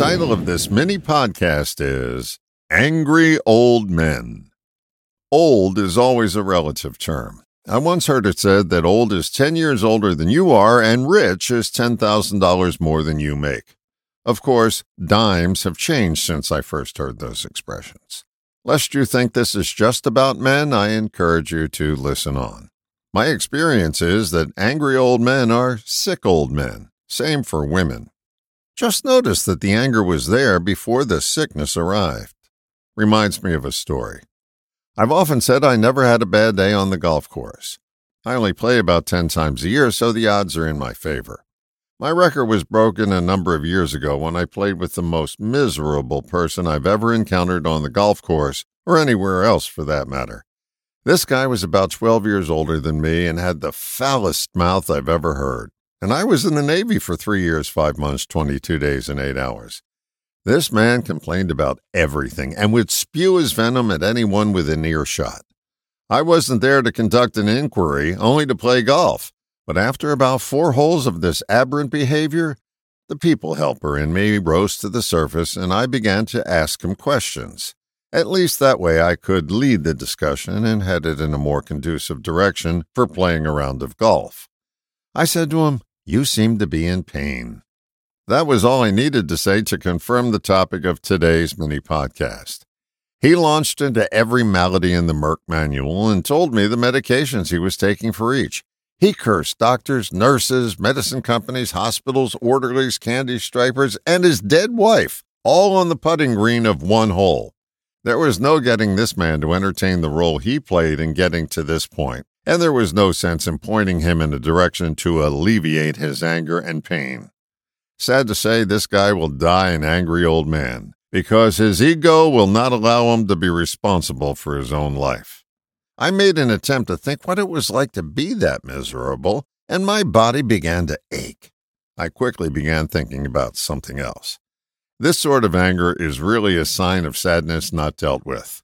title of this mini podcast is Angry Old Men. Old is always a relative term. I once heard it said that old is 10 years older than you are and rich is $10,000 more than you make. Of course, dimes have changed since I first heard those expressions. Lest you think this is just about men, I encourage you to listen on. My experience is that angry old men are sick old men. Same for women. Just notice that the anger was there before the sickness arrived. Reminds me of a story. I've often said I never had a bad day on the golf course. I only play about 10 times a year, so the odds are in my favor. My record was broken a number of years ago when I played with the most miserable person I've ever encountered on the golf course, or anywhere else for that matter. This guy was about 12 years older than me and had the foulest mouth I've ever heard. And I was in the Navy for three years, five months, 22 days, and eight hours. This man complained about everything and would spew his venom at anyone within earshot. I wasn't there to conduct an inquiry, only to play golf. But after about four holes of this aberrant behavior, the people helper in me rose to the surface and I began to ask him questions. At least that way I could lead the discussion and head it in a more conducive direction for playing a round of golf. I said to him, You seem to be in pain. That was all I needed to say to confirm the topic of today's mini podcast. He launched into every malady in the Merck manual and told me the medications he was taking for each. He cursed doctors, nurses, medicine companies, hospitals, orderlies, candy stripers, and his dead wife, all on the putting green of one hole. There was no getting this man to entertain the role he played in getting to this point, and there was no sense in pointing him in a direction to alleviate his anger and pain. Sad to say, this guy will die an angry old man because his ego will not allow him to be responsible for his own life. I made an attempt to think what it was like to be that miserable, and my body began to ache. I quickly began thinking about something else. This sort of anger is really a sign of sadness not dealt with.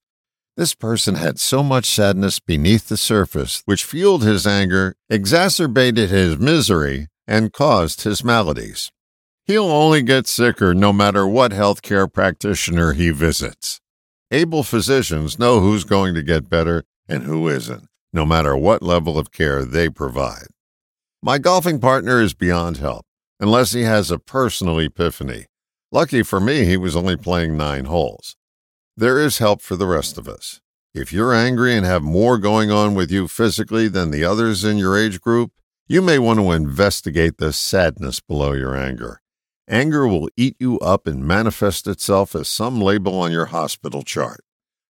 This person had so much sadness beneath the surface, which fueled his anger, exacerbated his misery, and caused his maladies. He'll only get sicker no matter what healthcare practitioner he visits. Able physicians know who's going to get better and who isn't, no matter what level of care they provide. My golfing partner is beyond help, unless he has a personal epiphany. Lucky for me, he was only playing nine holes. There is help for the rest of us. If you're angry and have more going on with you physically than the others in your age group, you may want to investigate the sadness below your anger. Anger will eat you up and manifest itself as some label on your hospital chart.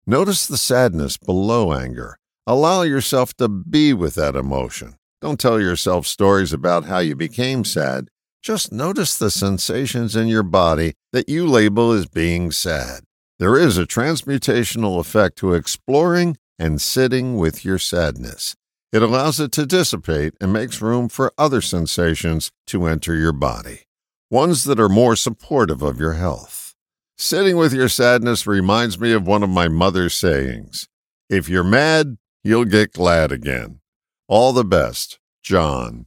Notice the sadness below anger. Allow yourself to be with that emotion. Don't tell yourself stories about how you became sad. Just notice the sensations in your body that you label as being sad. There is a transmutational effect to exploring and sitting with your sadness. It allows it to dissipate and makes room for other sensations to enter your body, ones that are more supportive of your health. Sitting with your sadness reminds me of one of my mother's sayings If you're mad, you'll get glad again. All the best, John.